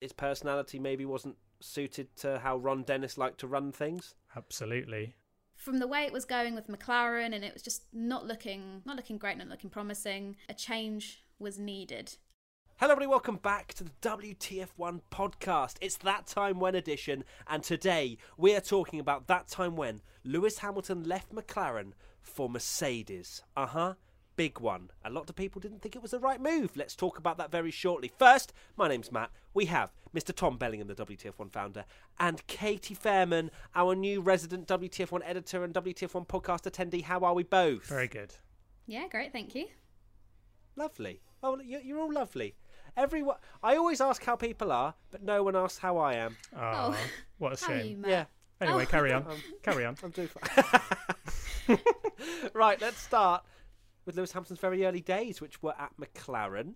his personality maybe wasn't suited to how Ron Dennis liked to run things. Absolutely. From the way it was going with McLaren, and it was just not looking not looking great, not looking promising. A change was needed. Hello, everybody. Welcome back to the WTF1 podcast. It's that time when edition, and today we are talking about that time when Lewis Hamilton left McLaren for Mercedes. Uh huh. Big one. A lot of people didn't think it was the right move. Let's talk about that very shortly. First, my name's Matt. We have Mr. Tom Bellamy, the WTF1 founder, and Katy Fairman, our new resident WTF1 editor and WTF1 podcast attendee. How are we both? Very good. Yeah, great, thank you. Lovely. Oh, you- you're all lovely. Everyone, I always ask how people are, but no one asks how I am. Oh, what a How are you, shame. Matt? Yeah, Anyway, Oh. carry on. Um, carry on. I'm doing fine. right, let's start with Lewis Hamilton's very early days, which were at McLaren.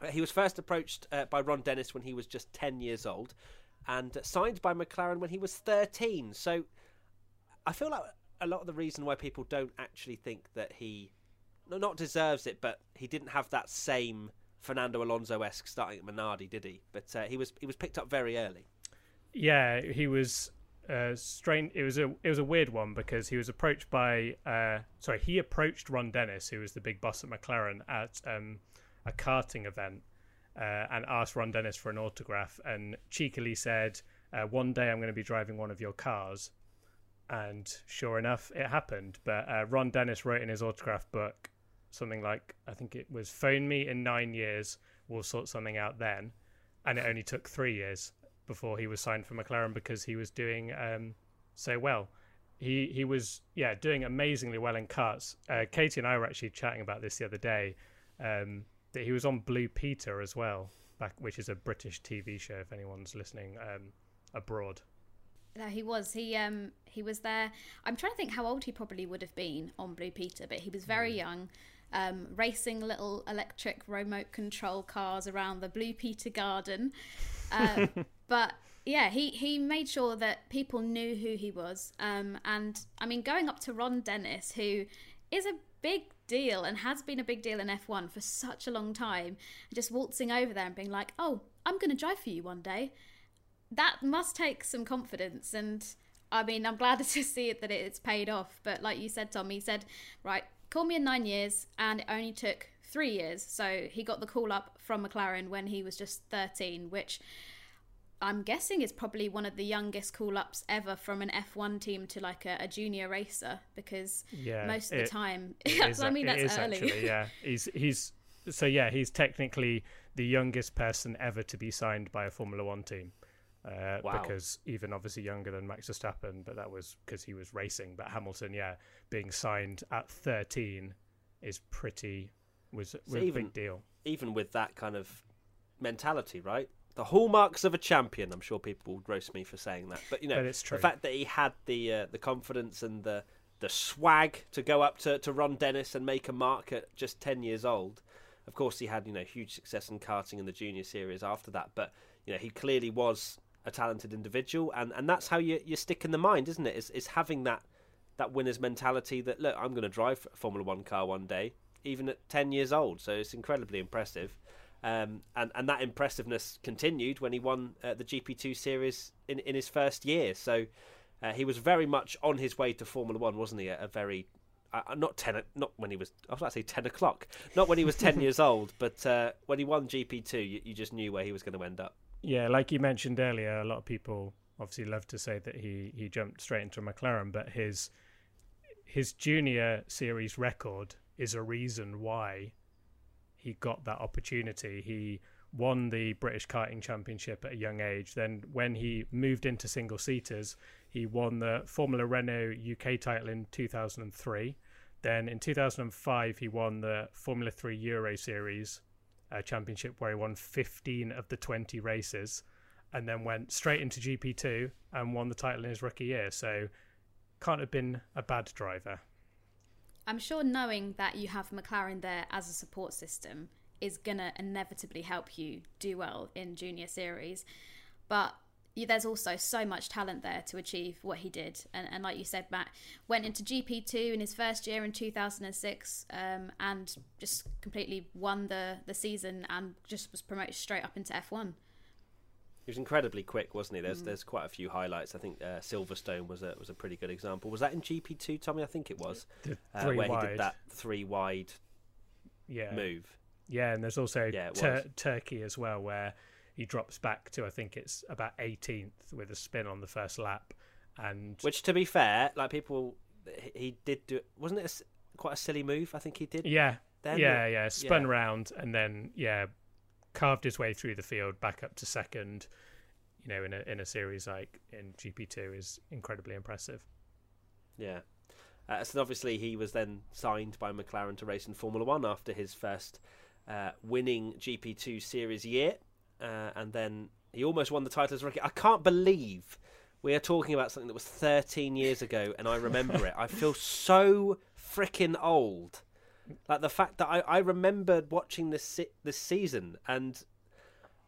Uh, he was first approached uh, by Ron Dennis when he was just 10 years old and signed by McLaren when he was 13. So I feel like a lot of the reason why people don't actually think that he not deserves it, but he didn't have that same Fernando Alonso esque starting at Minardi, did he? But uh, he was he was picked up very early. Yeah, he was strange. It was a it was a weird one because he was approached by uh, sorry, he approached Ron Dennis, who was the big boss at McLaren, at um, a karting event, uh, and asked Ron Dennis for an autograph, and cheekily said, uh, "One day I'm going to be driving one of your cars." And sure enough, it happened. But uh, Ron Dennis wrote in his autograph book something like, I think it was, "Phone me in nine years. We'll sort something out then." And it only took three years before he was signed for McLaren because he was doing um, so well. He he was yeah doing amazingly well in karts. Uh, Katy and I were actually chatting about this the other day. Um, that he was on Blue Peter as well, back which is a British TV show if anyone's listening um, abroad. No, he was. He um he was there. I'm trying to think how old he probably would have been on Blue Peter, but he was very young, um, racing little electric remote control cars around the Blue Peter garden. Uh, but yeah, he he made sure that people knew who he was. Um, and I mean, going up to Ron Dennis, who is a big deal and has been a big deal in F1 for such a long time, just waltzing over there and being like, "Oh, I'm going to drive for you one day." that must take some confidence and i mean i'm glad to see it that it's paid off but like you said tom he said right call me in nine years and it only took three years so he got the call up from mclaren when he was just 13 which i'm guessing is probably one of the youngest call ups ever from an f1 team to like a, a junior racer because Yeah, most of it- the time It is i mean it that's is early actually yeah. He's he's so yeah he's technically the youngest person ever to be signed by a Formula One team. Uh, Wow. Because even obviously younger than Max Verstappen, but that was because he was racing. But Hamilton, yeah, being signed at 13 is pretty was, was a even- big deal. even with that kind of mentality, right? The hallmarks of a champion. I'm sure people would roast me for saying that, but you know, But it's true. the fact that he had the uh, the confidence and the the swag to go up to to Ron Dennis and make a mark at just ten years old. Of course, he had you know huge success in karting in the junior series after that, but you know he clearly was a talented individual, and, and that's how you you stick in the mind, isn't it? Is is having that that winner's mentality that look, I'm going to drive a Formula One car one day, even at ten years old. So it's incredibly impressive, um, and and that impressiveness continued when he won uh, the GP2 series in in his first year. So uh, he was very much on his way to Formula One, wasn't he? At a very uh, not ten, not when he was. I was about to say ten o'clock. Not when he was ten years old, but uh, when he won GP two, you, you just knew where he was going to end up. Yeah, like you mentioned earlier, a lot of people obviously love to say that he he jumped straight into a McLaren, but his his junior series record is a reason why he got that opportunity. He won the British Karting Championship at a young age. Then, when he moved into single seaters, he won the Formula Renault UK title in 2003. Then, in 2005, he won the Formula 3 Euro Series uh, Championship, where he won 15 of the 20 races, and then went straight into GP2 and won the title in his rookie year. So, can't have been a bad driver. I'm sure knowing that you have McLaren there as a support system is going to inevitably help you do well in junior series. But there's also so much talent there to achieve what he did. And, and like you said, Matt went into GP2 in his first year in 2006 um, and just completely won the, the season and just was promoted straight up into F1. He was incredibly quick, wasn't he? There's mm. there's quite a few highlights. I think uh, Silverstone was a was a pretty good example. Was that in GP two, Tommy? I think it was. Uh, where wide. he did that three wide yeah. move. Yeah, and there's also yeah, Tur- Turkey as well, where he drops back to I think it's about 18th with a spin on the first lap, and which to be fair, like people, he did do. Wasn't it a, quite a silly move? I think he did. Yeah, then, yeah, yeah. Spun yeah. round and then yeah, carved his way through the field back up to second. You know, in a in a series like in GP two is incredibly impressive. Yeah. Uh, so obviously he was then signed by McLaren to race in Formula One after his first uh, winning GP2 series year, uh, and then he almost won the title as rookie. I can't believe we are talking about something that was 13 years ago, and I remember it. I feel so freaking old. Like the fact that I, I remembered watching this this season, and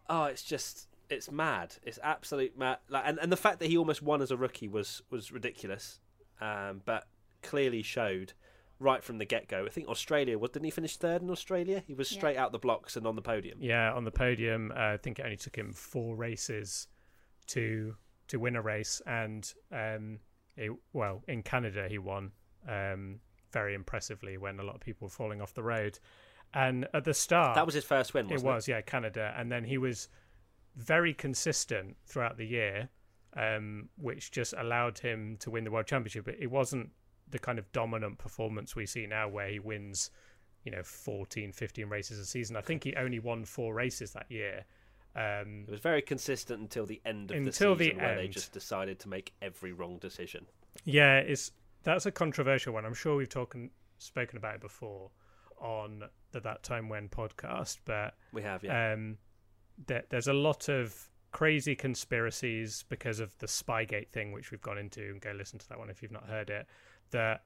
oh, it's just it's mad. It's absolute mad. Like, and, and the fact that he almost won as a rookie was was ridiculous, um, but clearly showed right from the get go. I think Australia, what didn't he finish third in Australia? He was straight yeah. out the blocks and on the podium. Yeah, on the podium. Uh, I think it only took him four races to to win a race, and um, it, well, in Canada he won um, very impressively when a lot of people were falling off the road. And at the start, that was his first win. it was, it? yeah, Canada, and then he was very consistent throughout the year, um, which just allowed him to win the world championship. But it wasn't the kind of dominant performance we see now where he wins you know 14 15 races a season i think he only won four races that year um, it was very consistent until the end of until the season the where end. they just decided to make every wrong decision yeah it's that's a controversial one. I'm sure we've talked spoken about it before on the that time when podcast but we have yeah. um, there, there's a lot of crazy conspiracies because of the spygate thing which we've gone into and go listen to that one if you've not heard it that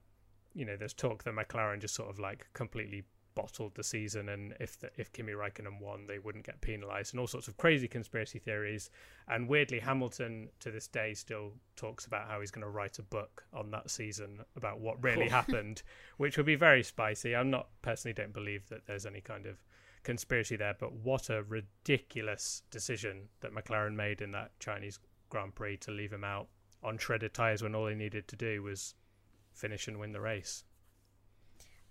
you know there's talk that McLaren just sort of like completely bottled the season and if the, if Kimi Raikkonen won they wouldn't get penalized and all sorts of crazy conspiracy theories. And weirdly Hamilton to this day still talks about how he's going to write a book on that season about what really happened which would be very spicy. I'm not personally don't believe that there's any kind of conspiracy there but what a ridiculous decision that McLaren made in that Chinese Grand Prix to leave him out on shredded tires when all he needed to do was finish and win the race.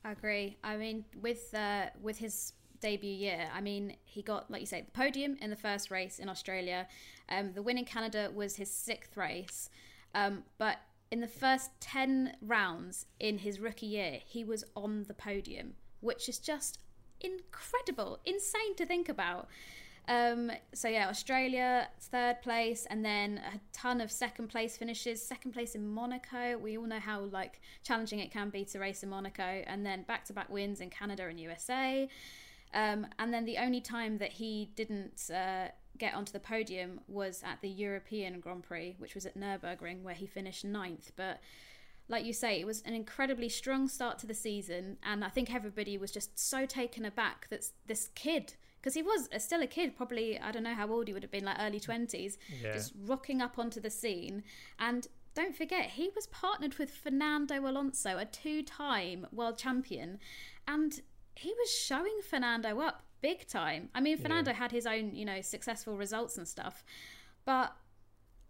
I agree. I mean, with uh, with his debut year, I mean, he got like you say the podium in the first race in Australia. Um, the win in Canada was his sixth race, um, but in the first ten rounds in his rookie year, he was on the podium, which is just incredible, insane to think about. Um, so yeah, Australia third place, and then a ton of second place finishes. Second place in Monaco. We all know how like challenging it can be to race in Monaco, and then back to back wins in Canada and USA. Um, and then the only time that he didn't uh, get onto the podium was at the European Grand Prix, which was at Nurburgring, where he finished ninth. But like you say, it was an incredibly strong start to the season, and I think everybody was just so taken aback that this kid because he was uh, still a kid, probably I don't know how old he would have been, like early twenties, yeah. just rocking up onto the scene. And don't forget, he was partnered with Fernando Alonso, a two-time world champion, and he was showing Fernando up big time. I mean, Fernando yeah. had his own, you know, successful results and stuff, but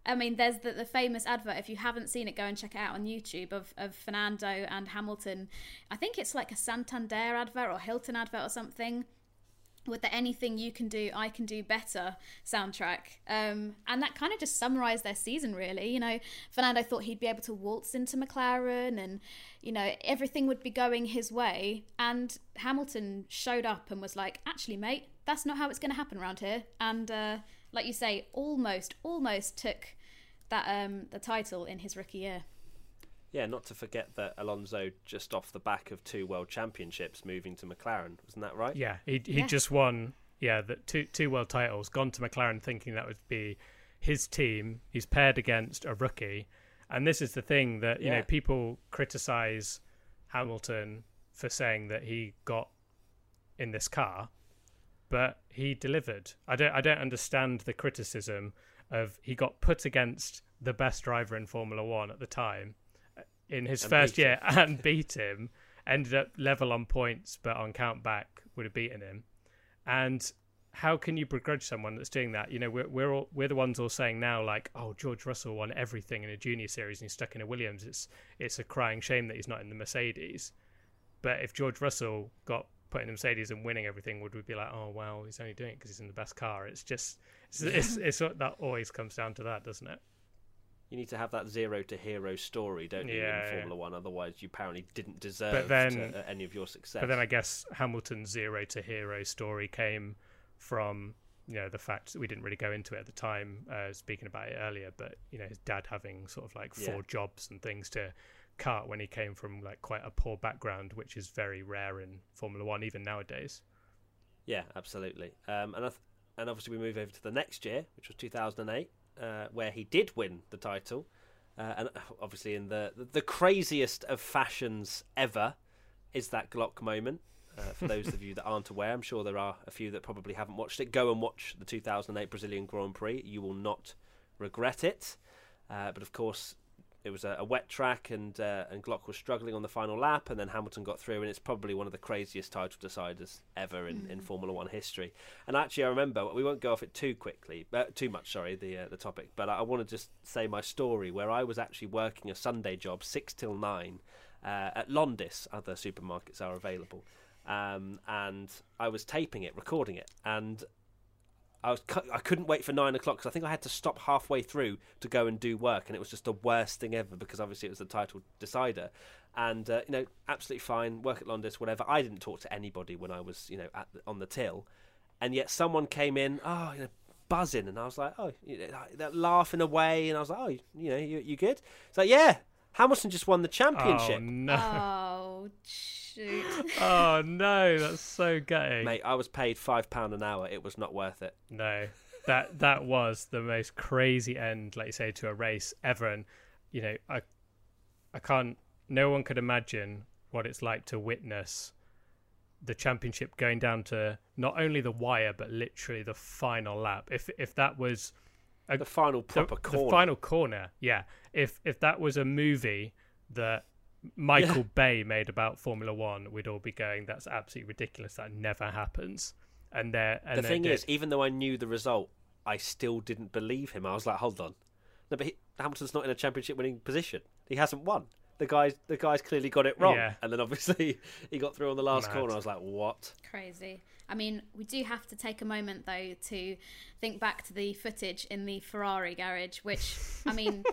I mean, there's the, the, famous advert. If you haven't seen it, go and check it out on YouTube of, of Fernando and Hamilton. I think it's like a Santander advert or Hilton advert or something with the anything you can do i can do better soundtrack. Um, and that kind of just summarized their season really. You know fernando thought he'd be able to waltz into mclaren and you know everything would be going his way. And hamilton showed up and was like actually mate that's not how it's going to happen around here. And uh, like you say almost almost took that um, the title in his rookie year yeah, not to forget that Alonso just off the back of two world championships moving to McLaren, wasn't that right? Yeah, he he yeah. just won yeah, the two two world titles, gone to McLaren thinking that would be his team. He's paired against a rookie. And this is the thing that, you yeah. know, people criticize Hamilton for saying that he got in this car, but he delivered. I don't I don't understand the criticism of he got put against the best driver in Formula 1 at the time in his and first year him. and beat him. Ended up level on points, but on count back would have beaten him. And how can you begrudge someone that's doing that? You know, we're we're all, we're the ones all saying now like, oh, George Russell won everything in a junior series and he's stuck in a Williams. It's it's a crying shame that he's not in the Mercedes. But if George Russell got put in the Mercedes and winning everything, would we be like, oh well, he's only doing it because he's in the best car? It's just it's, it's, it's, it's that always comes down to that, doesn't it? You need to have that zero to hero story, don't you, Yeah, in yeah. Formula One? Otherwise, you apparently didn't deserve then- to, uh, any of your success. But then I guess Hamilton's zero to hero story came from you know the fact that we didn't really go into it at the time, uh, speaking about it earlier. But you know his dad having sort of like four Yeah. jobs and things to cart when he came from like quite a poor background, which is very rare in Formula One even nowadays. Yeah, absolutely. Um, and I th- and obviously we move over to the next year, which was 2008, uh, where he did win the title, uh, and obviously in the the craziest of fashions ever is that Glock moment. Uh, for those of you that aren't aware, I'm sure there are a few that probably haven't watched it. Go and watch the 2008 Brazilian Grand Prix. You will not regret it. Uh, but of course, it was a, a wet track, and uh, and Glock was struggling on the final lap, and then Hamilton got through, and it's probably one of the craziest title deciders ever in, in Formula One history. And actually, I remember we won't go off it too quickly, uh, too much. Sorry, the uh, the topic, but I, I want to just say my story where I was actually working a Sunday job, six till nine, uh, at Londis. Other supermarkets are available, um, and I was taping it, recording it, and I was cu- I couldn't wait for nine o'clock because I think I had to stop halfway through to go and do work, and it was just the worst thing ever because obviously it was the title decider, and uh, you know absolutely fine work at Londis whatever. I didn't talk to anybody when I was you know at the, on the till, and yet someone came in oh you know buzzing, and I was like oh you know, laughing away, and I was like oh you know you you good? It's like yeah Hamilton just won the championship. Oh no! Oh shoot! oh no! That's so gutting. Mate, I was paid five pound an hour. It was not worth it. No, that that was the most crazy end, like you say, to a race ever. And you know, I, I can't. No one could imagine what it's like to witness the championship going down to not only the wire but literally the final lap. If if that was a, The final proper the, corner. The final corner, yeah. If if that was a movie that Michael Yeah. Bay made about Formula One, we'd all be going, "That's absolutely ridiculous. That never happens." And there, and the thing is, even though I knew the result, I still didn't believe him. I was like, hold on, no, but he, Hamilton's not in a championship-winning position. He hasn't won. The guys, the guys clearly got it wrong. Yeah. And then obviously he got through on the last Mad. corner. I was like, what? Crazy. I mean, we do have to take a moment though to think back to the footage in the Ferrari garage, which I mean,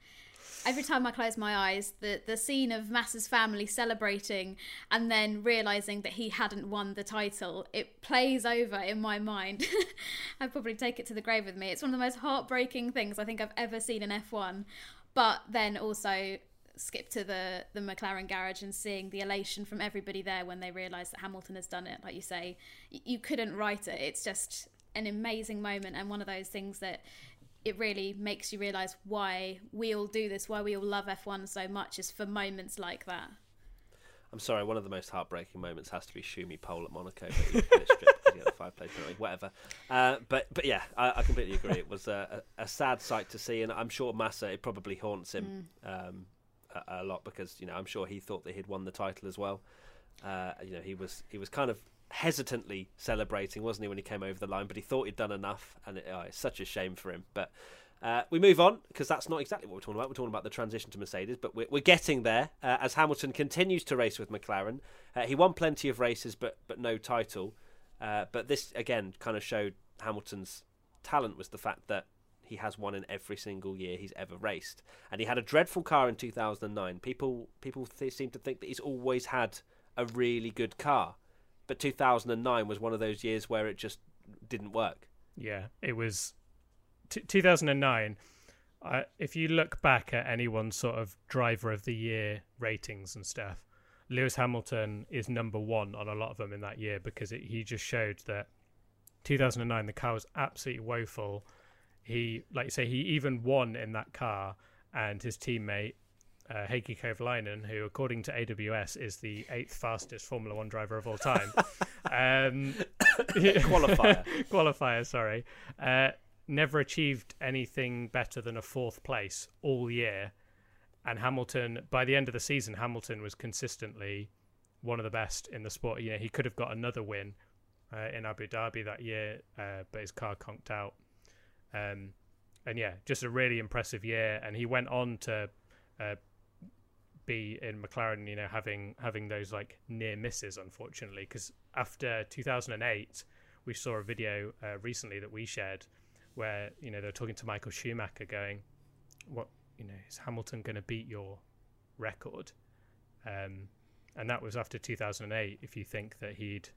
every time I close my eyes, the the scene of Massa's family celebrating and then realizing that he hadn't won the title, it plays over in my mind. I'd probably take it to the grave with me. It's one of the most heartbreaking things I think I've ever seen in F1. But then also skip to the the McLaren garage and seeing the elation from everybody there when they realise that Hamilton has done it. Like you say, you couldn't write it. It's just an amazing moment and one of those things that it really makes you realise why we all do this, why we all love F1 so much, is for moments like that. I'm sorry. One of the most heartbreaking moments has to be Schumi pole at Monaco, but he finished strip because he had a five place penalty. Whatever. Uh, but but yeah, I, I completely agree. It was a, a, a sad sight to see, and I'm sure Massa it probably haunts him um, a, lot because you know I'm sure he thought that he'd won the title as well. Uh, you know he was he was kind of hesitantly celebrating, wasn't he, when he came over the line? But he thought he'd done enough, and it, oh, it's such a shame for him. But uh, we move on because that's not exactly what we're talking about. We're talking about the transition to Mercedes, but we're, we're getting there uh, as Hamilton continues to race with McLaren. Uh, he won plenty of races, but but no title. Uh, but this again kind of showed Hamilton's talent was the fact that he has won in every single year he's ever raced, and he had a dreadful car in 2009. People people th- seem to think that he's always had a really good car, but 2009 was one of those years where it just didn't work. Yeah, it was t- 2009. Uh, if you look back at anyone's sort of driver of the year ratings and stuff, Lewis Hamilton is number one on a lot of them in that year because it, he just showed that 2009 the car was absolutely woeful. He, like you say, he even won in that car, and his teammate uh, Heikki Kovalainen, who according to AWS is the eighth fastest Formula One driver of all time, um, Qualifier. qualifier, sorry, uh, never achieved anything better than a fourth place all year. And Hamilton, by the end of the season, Hamilton was consistently one of the best in the sport. You know, he could have got another win uh, in Abu Dhabi that year, uh, but his car conked out. Um, and yeah, just a really impressive year. And he went on to uh, be in McLaren, you know, having having those like near misses, unfortunately, because after 2008, we saw a video uh, recently that we shared where you know they're talking to Michael Schumacher, going, "What you know is Hamilton going to beat your record?" Um, and that was after 2008. If you think that he'd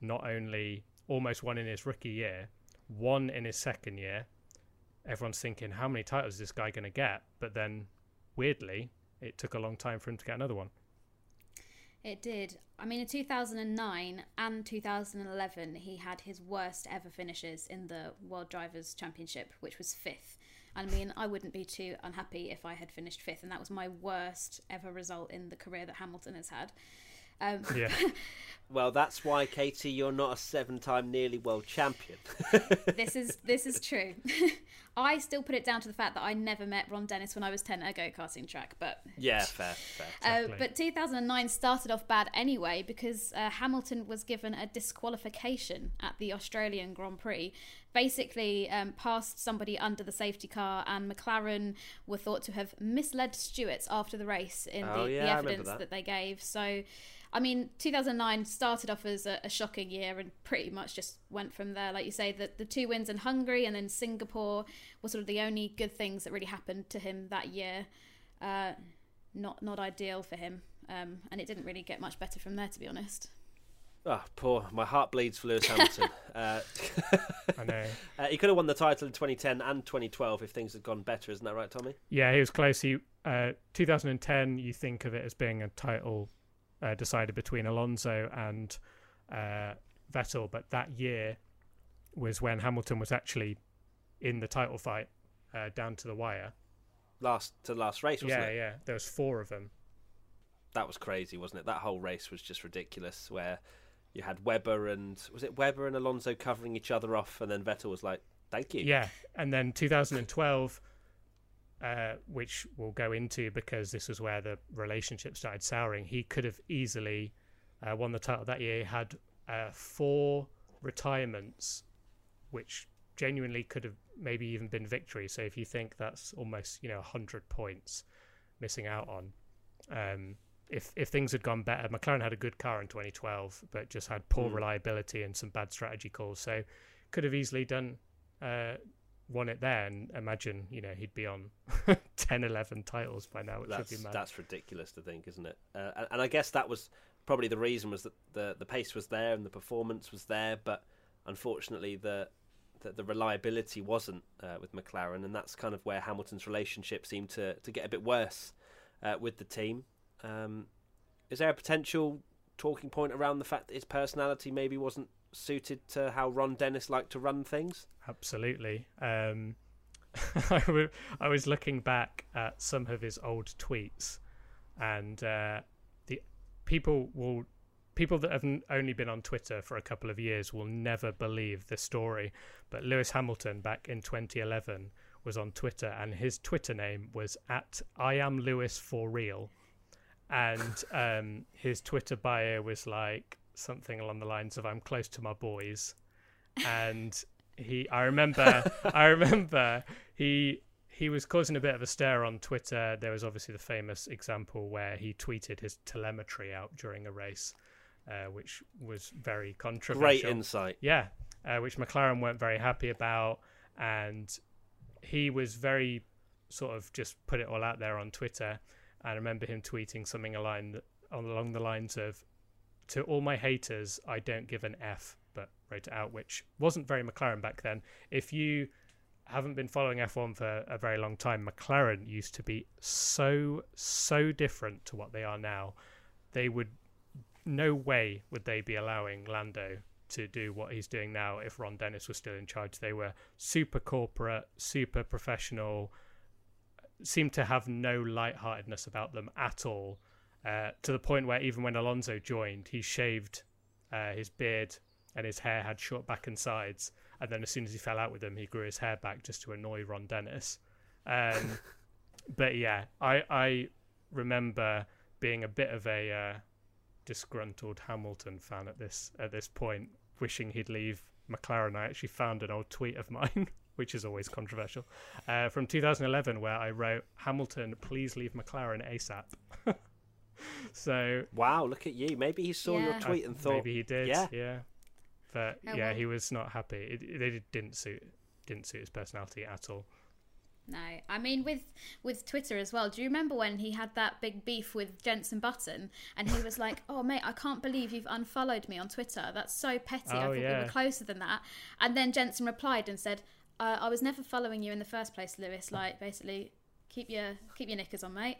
not only almost won in his rookie year, won in his second year, everyone's thinking, how many titles is this guy going to get? But then, weirdly, it took a long time for him to get another one. It did. I mean, in 2009 and 2011, he had his worst ever finishes in the World Drivers' Championship, which was fifth. I mean, I wouldn't be too unhappy if I had finished fifth, and that was my worst ever result in the career that Hamilton has had. Um, Yeah. Well, that's why, Katy, you're not a seven-time nearly world champion. this is this is true. I still put it down to the fact that I never met Ron Dennis when I was ten at a go karting track, but yeah, fair, fair. Uh, Exactly. but 2009 started off bad anyway because uh, Hamilton was given a disqualification at the Australian Grand Prix. Basically, um, passed somebody under the safety car, and McLaren were thought to have misled stewards after the race in Oh, the, yeah, the evidence that. that. they gave. So, I mean, 2009 started off as a, a shocking year and pretty much just went from there. Like you say, the, the two wins in Hungary and then Singapore were sort of the only good things that really happened to him that year. Uh, not not ideal for him, um, and it didn't really get much better from there, to be honest. Oh, poor. My heart bleeds for Lewis Hamilton. uh, I know. uh, he could have won the title in 2010 and 2012 if things had gone better. Isn't that right, Tommy? Yeah, he was close. He uh, 2010. You think of it as being a title uh, decided between Alonso and uh, Vettel, but that year was when Hamilton was actually in the title fight uh, down to the wire. Last to the last race, wasn't yeah, it? yeah. There was four of them. That was crazy, wasn't it? That whole race was just ridiculous. Where you had Webber and was it Webber and Alonso covering each other off, and then Vettel was like, "Thank you." Yeah, and then 2012, uh, which we'll go into because this was where the relationship started souring. He could have easily uh, won the title that year. He had uh, four retirements, which genuinely could have maybe even been victory. So if you think that's almost you know 100 points missing out on. Um, if if things had gone better, McLaren had a good car in 2012, but just had poor Mm. reliability and some bad strategy calls. So could have easily done uh, won it there. And imagine you know he'd be on 10, 11 titles by now, which that's would be mad. that's ridiculous to think, isn't it? Uh, and, and I guess that was probably the reason was that the the pace was there and the performance was there, but unfortunately the the, the reliability wasn't uh, with McLaren, and that's kind of where Hamilton's relationship seemed to to get a bit worse uh, with the team. Um, is there a potential talking point around the fact that his personality maybe wasn't suited to how Ron Dennis liked to run things? Absolutely. Um, I, was looking back at some of his old tweets, and uh, the people will people that have only been on Twitter for a couple of years will never believe the story. But Lewis Hamilton back in 2011 was on Twitter, and his Twitter name was at I am Lewis for real, and um, his Twitter bio was like something along the lines of "I'm close to my boys," and he I remember I remember he he was causing a bit of a stir on Twitter. There was obviously the famous example where he tweeted his telemetry out during a race, uh, which was very controversial. Great insight. Yeah, uh, which McLaren weren't very happy about, and he was very sort of just put it all out there on Twitter. I remember him tweeting something along along the lines of, "To all my haters, I don't give an f," but wrote it out, which wasn't very McLaren back then. If you haven't been following F1 for a very long time, McLaren used to be so so different to what they are now. They would no way would they be allowing Lando to do what he's doing now if Ron Dennis was still in charge. They were super corporate, super professional, seemed to have no lightheartedness about them at all. Uh, to the point where even when Alonso joined, he shaved uh, his beard and his hair had short back and sides. And then as soon as he fell out with them, he grew his hair back just to annoy Ron Dennis. Um, but yeah, I I remember being a bit of a uh, disgruntled Hamilton fan at this at this point. wishing he'd leave McLaren, I actually found an old tweet of mine, which is always controversial, uh, from 2011, where I wrote, Hamilton, please leave McLaren ASAP. so. Wow, look at you. Maybe he saw your tweet and thought. Maybe he did. Yeah. Yeah. But Oh, yeah, well. he was not happy. It, it, it didn't suit didn't suit his personality at all. No, I mean with with Twitter as well. Do you remember when he had that big beef with Jensen Button, and he was like, "Oh mate, I can't believe you've unfollowed me on Twitter. That's so petty. I Oh, thought we were closer than that." And then Jensen replied and said, uh, "I was never following you in the first place, Lewis. Like basically, keep your keep your knickers on, mate."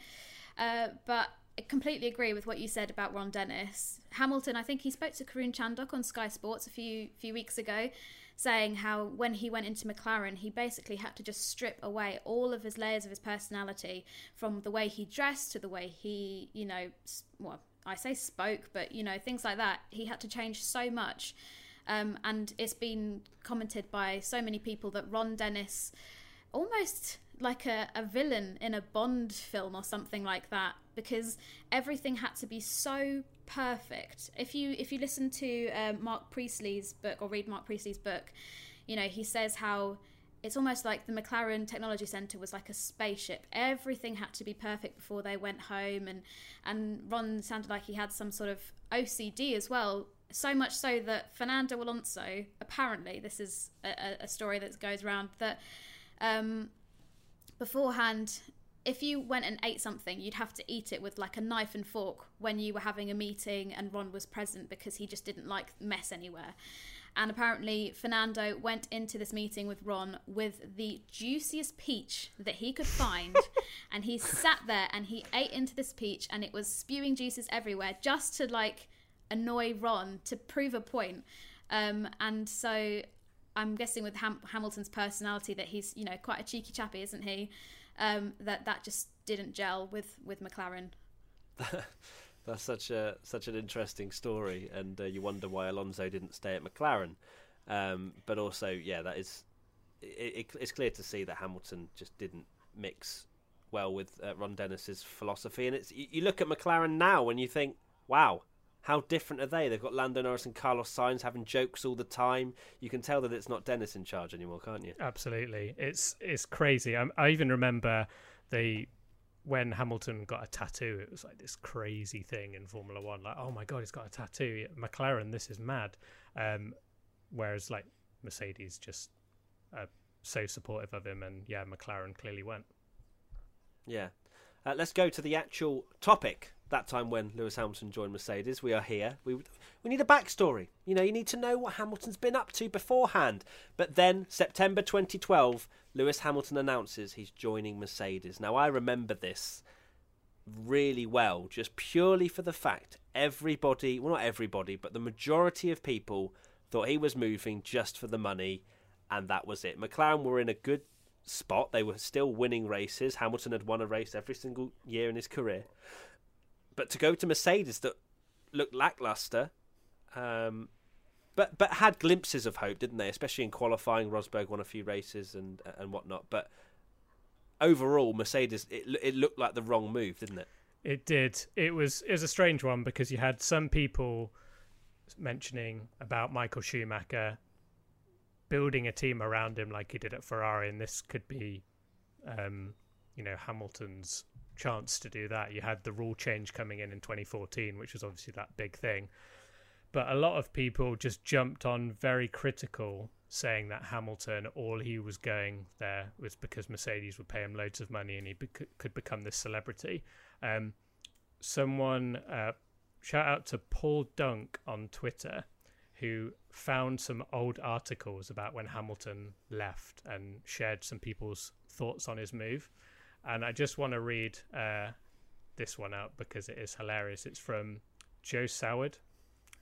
Uh, but I completely agree with what you said about Ron Dennis. Hamilton, I think he spoke to Karun Chandhok on Sky Sports a few few weeks ago, saying how when he went into McLaren, he basically had to just strip away all of his layers of his personality, from the way he dressed to the way he, you know, well, I say spoke, but you know, things like that. He had to change so much. Um, and it's been commented by so many people that Ron Dennis almost like a, a villain in a Bond film or something like that because everything had to be so perfect. If you if you listen to um, Marc Priestley's book or read Marc Priestley's book, you know he says how it's almost like the McLaren Technology Center was like a spaceship. Everything had to be perfect before they went home, and and Ron sounded like he had some sort of OCD as well. So much so that Fernando Alonso, apparently, this is a, a- a story that goes around that um, beforehand, if you went and ate something, you'd have to eat it with like a knife and fork when you were having a meeting and Ron was present because he just didn't like mess anywhere. And apparently, Fernando went into this meeting with Ron with the juiciest peach that he could find. and he sat there and he ate into this peach, and it was spewing juices everywhere just to like annoy Ron to prove a point. Um, and so I'm guessing with Ham- Hamilton's personality that he's, you know, quite a cheeky chappy, isn't he? Um, that that just didn't gel with with McLaren. That's such a such an interesting story, and uh, you wonder why Alonso didn't stay at McLaren. Um, but also, yeah, that is it, it, it's clear to see that Hamilton just didn't mix well with uh, Ron Dennis's philosophy. And it's you, you look at McLaren now and you think, wow, how different are they? They've got Lando Norris and Carlos Sainz having jokes all the time. You can tell that it's not Dennis in charge anymore, can't you? Absolutely, it's it's crazy. I, I even remember the when Hamilton got a tattoo. It was like this crazy thing in Formula One. Like, oh my god, he's got a tattoo. McLaren, this is mad. Um, whereas like Mercedes just uh, so supportive of him, and yeah, McLaren clearly went. Yeah. Uh, let's go to the actual topic. That time when Lewis Hamilton joined Mercedes, we are here. We we need a backstory. You know, you need to know what Hamilton's been up to beforehand. But then September 2012, Lewis Hamilton announces he's joining Mercedes. Now I remember this really well, just purely for the fact everybody, well not everybody, but the majority of people thought he was moving just for the money, and that was it. McLaren were in a good spot. They were still winning races. Hamilton had won a race every single year in his career. But to go to Mercedes that looked lackluster, um, but but had glimpses of hope, didn't they? Especially in qualifying, Rosberg won a few races and and whatnot. But overall, Mercedes it it looked like the wrong move, didn't it? It did. It was it was a strange one because you had some people mentioning about Michael Schumacher building a team around him like he did at Ferrari, and this could be, um, you know, Hamilton's chance to do that. You had the rule change coming in in 2014, which was obviously that big thing. But a lot of people just jumped on very critical, saying that Hamilton, all he was going there was because Mercedes would pay him loads of money and he could become this celebrity. Um, someone, uh, shout out to Paul Dunk on Twitter, who found some old articles about when Hamilton left and shared some people's thoughts on his move. And I just want to read uh, this one out because it is hilarious. It's from Joe Saward,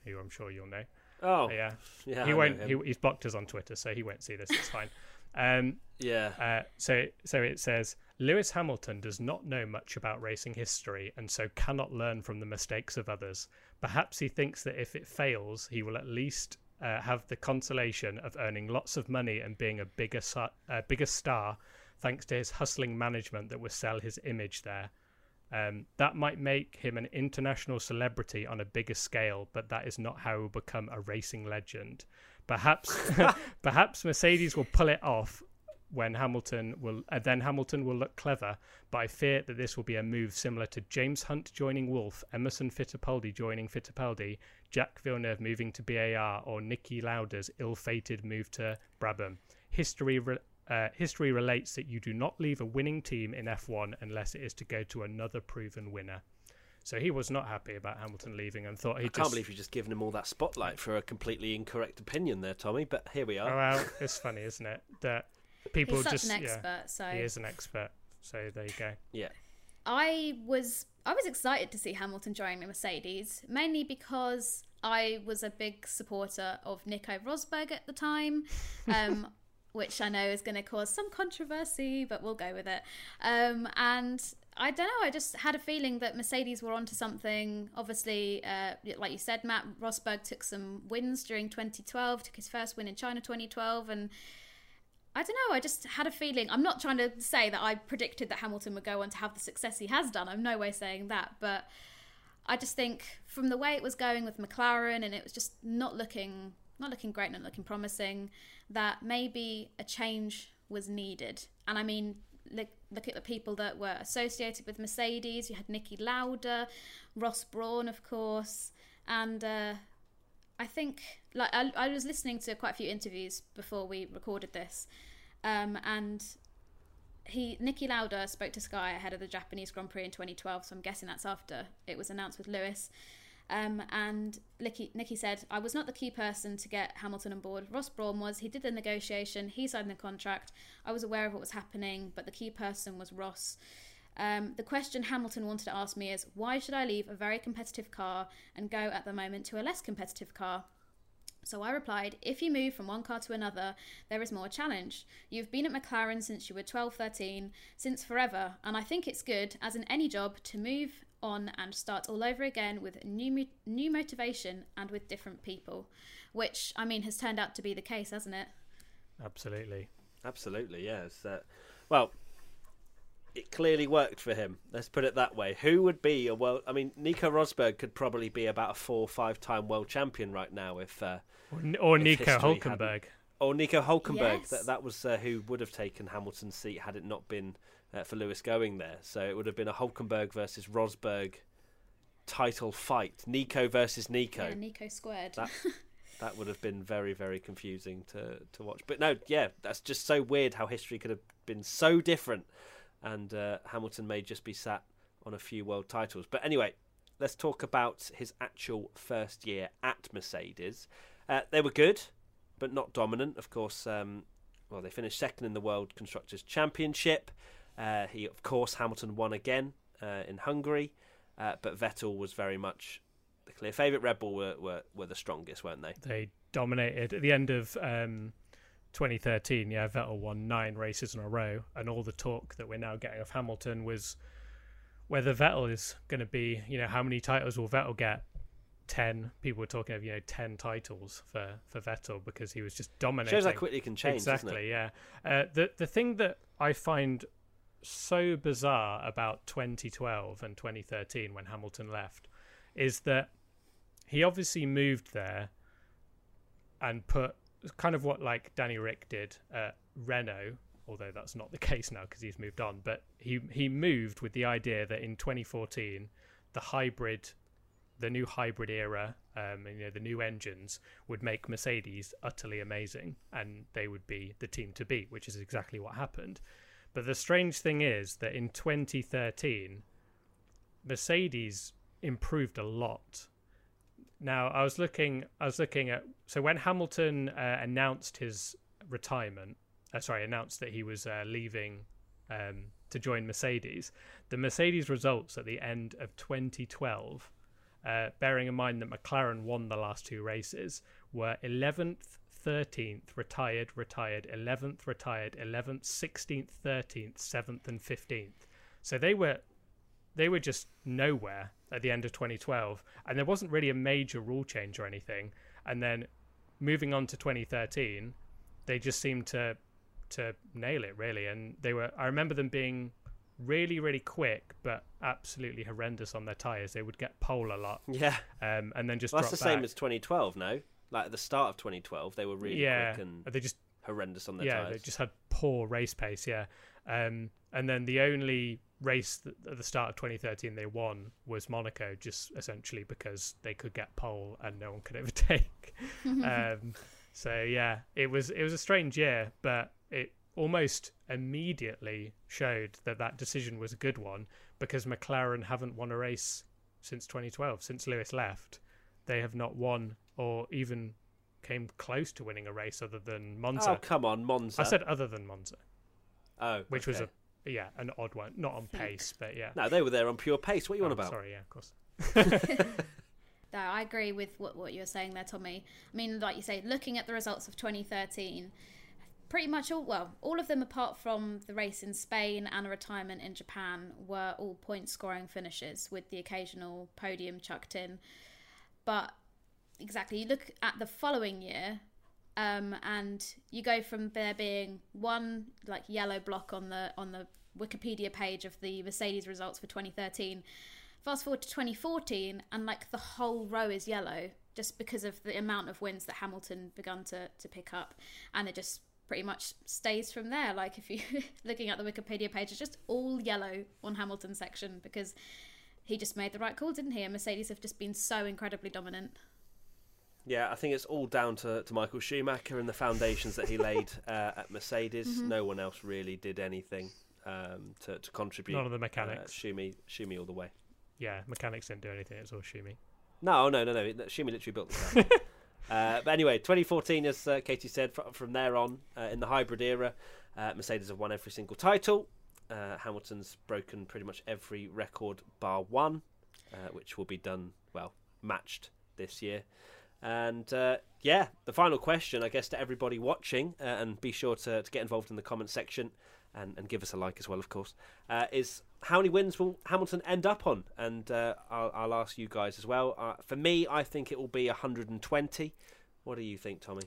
who I'm sure you'll know. Oh, yeah, yeah. he I won't. He, he's blocked us on Twitter, so he won't see this. It's fine. Um, yeah. uh, so, so it says Lewis Hamilton does not know much about racing history and so cannot learn from the mistakes of others. Perhaps he thinks that if it fails, he will at least uh, have the consolation of earning lots of money and being a bigger, uh, bigger star, thanks to his hustling management that will sell his image there. Um, that might make him an international celebrity on a bigger scale, but that is not how he will become a racing legend. Perhaps, perhaps Mercedes will pull it off when Hamilton will uh, then Hamilton will look clever, but I fear that this will be a move similar to James Hunt joining Wolf, Emerson Fittipaldi joining Fittipaldi, Jacques Villeneuve moving to BAR, or Niki Lauda's ill-fated move to Brabham. History uh, history relates that you do not leave a winning team in F1 unless it is to go to another proven winner. So he was not happy about Hamilton leaving and thought he. I can't believe you've just given him all that spotlight for a completely incorrect opinion there, Tommy. But here we are. Oh, well, it's funny, isn't it? That people He's such just an yeah, expert, so he is an expert. So there you go. Yeah. I was I was excited to see Hamilton join the Mercedes, mainly because I was a big supporter of Nico Rosberg at the time, um, which I know is going to cause some controversy, but we'll go with it. Um, and I don't know, I just had a feeling that Mercedes were onto something. Obviously, uh, like you said, Matt Rosberg took some wins during 2012, took his first win in China 2012, and I don't know. I just had a feeling. I'm not trying to say that I predicted that Hamilton would go on to have the success he has done. I'm no way saying that, but I just think from the way it was going with McLaren and it was just not looking not looking great, not looking promising, that maybe a change was needed. And I mean, look, look at the people that were associated with Mercedes. You had Niki Lauda, Ross Brawn, of course, and uh, I think like I, I was listening to quite a few interviews before we recorded this, um, and he Niki Lauda spoke to Sky ahead of the Japanese Grand Prix in 2012. So I'm guessing that's after it was announced with Lewis. Um, and Niki, Niki said, I was not the key person to get Hamilton on board. Ross Brawn was. He did the negotiation. He signed the contract. I was aware of what was happening, but the key person was Ross. Um, the question Hamilton wanted to ask me is why should I leave a very competitive car and go at the moment to a less competitive car? So I replied, if you move from one car to another, there is more challenge. You've been at McLaren since you were 12, 13, since forever, and I think it's good, as in any job, to move on and start all over again with new new motivation and with different people, which I mean has turned out to be the case, hasn't it? Absolutely. Absolutely, yes. Uh, well, it clearly worked for him. Let's put it that way. Who would be a world? I mean, Nico Rosberg could probably be about a four or five time world champion right now if. Uh, or, or if Nico history Hulkenberg. hadn't- Or Nico Hulkenberg. Yes. That that was uh, who would have taken Hamilton's seat had it not been uh, for Lewis going there. So it would have been a Hulkenberg versus Rosberg title fight. Nico versus Nico. Yeah, Nico squared. That- that would have been very very confusing to to watch but no yeah that's just so weird how history could have been so different and uh, hamilton may just be sat on a few world titles but anyway let's talk about his actual first year at mercedes uh, they were good but not dominant of course um, well they finished second in the world constructors championship uh, he of course hamilton won again uh, in hungary uh, but vettel was very much the clear favourite. Red Bull were, were, were the strongest, weren't they? They dominated at the end of um, 2013. Yeah, Vettel won nine races in a row, and all the talk that we're now getting of Hamilton was whether Vettel is going to be, you know, how many titles will Vettel get? Ten. People were talking of, you know, ten titles for for Vettel because he was just dominating. Shows how quickly it can change, exactly. it? Yeah. Uh, the the thing that I find so bizarre about 2012 and 2013 when Hamilton left is that he obviously moved there and put kind of what like Danny Ric did at Renault, although that's not the case now because he's moved on. But he he moved with the idea that in 2014, the hybrid, the new hybrid era, um, and, you know, the new engines would make Mercedes utterly amazing, and they would be the team to beat, which is exactly what happened. But the strange thing is that in 2013, Mercedes improved a lot. Now I was looking, I was looking at so when Hamilton uh, announced his retirement, uh, sorry, announced that he was uh, leaving um, to join Mercedes, the Mercedes results at the end of 2012, uh, bearing in mind that McLaren won the last two races, were 11th, 13th, retired, retired, 11th, retired, 11th, 16th, 13th, 7th, and 15th. So they were they were just nowhere at the end of 2012 and there wasn't really a major rule change or anything and then moving on to 2013 they just seemed to to nail it really and they were i remember them being really, really quick, but absolutely horrendous on their tires. They would get pole a lot, Yeah, um, and then just well, that's the same as 2012. No, like at the start of 2012, they were really yeah, quick and they just horrendous on their yeah, tires. they just had poor race pace. Yeah, um, and then the only race that, at the start of 2013 they won was Monaco, just essentially because they could get pole and no one could overtake. um, so yeah, it was it was a strange year, but it almost immediately showed that that decision was a good one because McLaren haven't won a race since 2012, since Lewis left. They have not won or even came close to winning a race other than Monza. Oh come on, Monza. I said other than Monza, oh, which was a yeah an odd one, not on pace, but yeah. no. They were there on pure pace. What are you oh, on Oh, about? Sorry, yeah, of course. No, I agree with what, what you're saying there, Tommy. I mean, like you say, looking at the results of 2013, pretty much all, well, all of them apart from the race in Spain and a retirement in Japan were all point scoring finishes with the occasional podium chucked in. But exactly, you look at the following year, um, and you go from there being one like yellow block on the on the Wikipedia page of the Mercedes results for 2013 fast forward to 2014 and like the whole row is yellow just because of the amount of wins that hamilton begun to, to pick up. And it just pretty much stays from there. Like if you looking at the wikipedia page it's just all yellow on Hamilton section because he just made the right call didn't he and mercedes have just been so incredibly dominant Yeah, I think it's all down to, to Michael Schumacher and the foundations that he laid uh, at Mercedes. Mm-hmm. No one else really did anything um, to, to contribute. None of the Uh, mechanics. Schumi, Schumi all the way. yeah, mechanics didn't do anything. It was all Schumi. No, no, no, no. Schumi literally built the car. uh, but anyway, 2014, as uh, Katy said, fr- from there on, uh, in the hybrid era, uh, Mercedes have won every single title. Uh, Hamilton's broken pretty much every record bar one, uh, which will be done, well, matched this year. And uh, yeah, the final question, I guess, to everybody watching, uh, and be sure to, to get involved in the comment section and, and give us a like as well, of course, uh, is how many wins will Hamilton end up on? And I'll, I'll ask you guys as well. For me, I think it will be 120. What do you think, Tommy?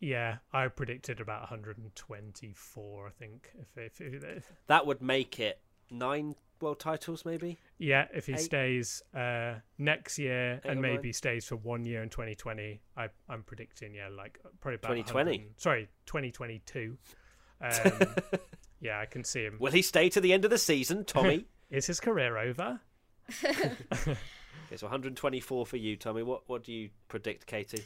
Yeah, I predicted about 124. I think if, if, if That would make it nine world titles, maybe. yeah, if he Eight. stays uh, next year Eight and maybe nine? stays for one year in 2020, I, I'm predicting yeah, like probably about 2020? Sorry, 2022. Um, yeah, I can see him. Will he stay to the end of the season, Tommy? Is his career over? okay, so 124 for you, Tommy. What what do you predict, Katy?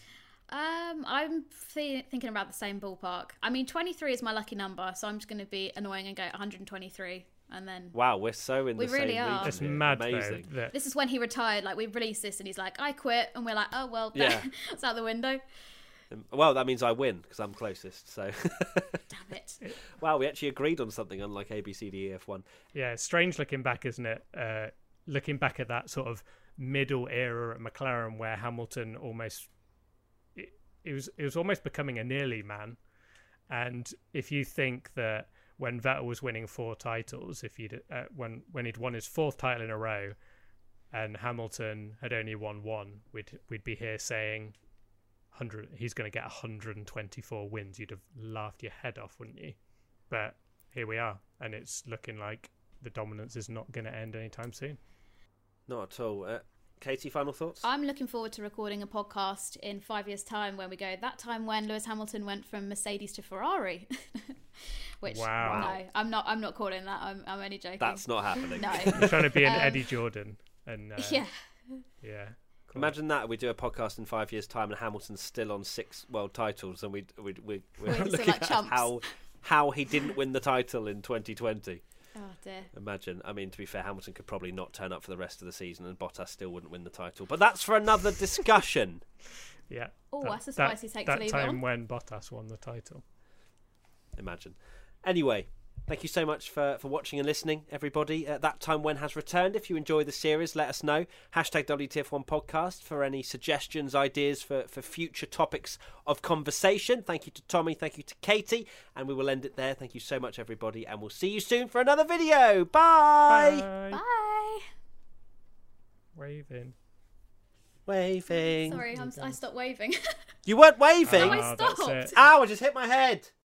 Um, I'm th- thinking about the same ballpark. I mean, 23 is my lucky number, so I'm just going to be annoying and go 123, and then Wow, we're so in We the really same are. region It's here. mad Amazing. though that this is when he retired. Like we released this, and he's like, "I quit," and we're like, "Oh well, Yeah. it's out the window." Um, Well, that means I win because I'm closest. So, Damn it! wow, we actually agreed on something, unlike A B C D E F one. Yeah, strange looking back, isn't it? Uh, looking back at that sort of middle era at McLaren where Hamilton almost it, was it was almost becoming a nearly man. And if you think that when Vettel was winning four titles, if you'd uh, when when he'd won his fourth title in a row, and Hamilton had only won one, we'd we'd be here saying. 100 he's going to get 124 wins you'd have laughed your head off wouldn't you but here we are and it's looking like the dominance is not going to end anytime soon. Not at all. Uh, Katy, final thoughts? I'm looking forward to recording a podcast in five years' time when we go that time when Lewis Hamilton went from Mercedes to Ferrari. Which Wow. no, I'm not. I'm not calling that. I'm, I'm only joking. That's not happening. no. You're trying to be an Um, Eddie Jordan, and uh, yeah. yeah. cool. Imagine that we do a podcast in five years' time and Hamilton's still on six world titles, and we we we we're We're still looking like at chumps. how how he didn't win the title in 2020. Oh dear. Imagine. I mean, to be fair, Hamilton could probably not turn up for the rest of the season, and Bottas still wouldn't win the title. But that's for another discussion. yeah. Oh, that- that's a that- spicy take that to leave time on. when Bottas won the title. Imagine. Anyway, thank you so much for, for watching and listening, everybody. Uh, that time when has returned. If you enjoy the series, let us know. Hashtag WTF1 podcast for any suggestions, ideas for, for future topics of conversation. Thank you to Tommy. Thank you to Katy. And we will end it there. Thank you so much, everybody. And we'll see you soon for another video. Bye. Bye. Bye. Waving. Waving. Sorry, I'm, I stopped waving. You weren't waving. Oh, I Ah, stopped. it. Ow, I just hit my head.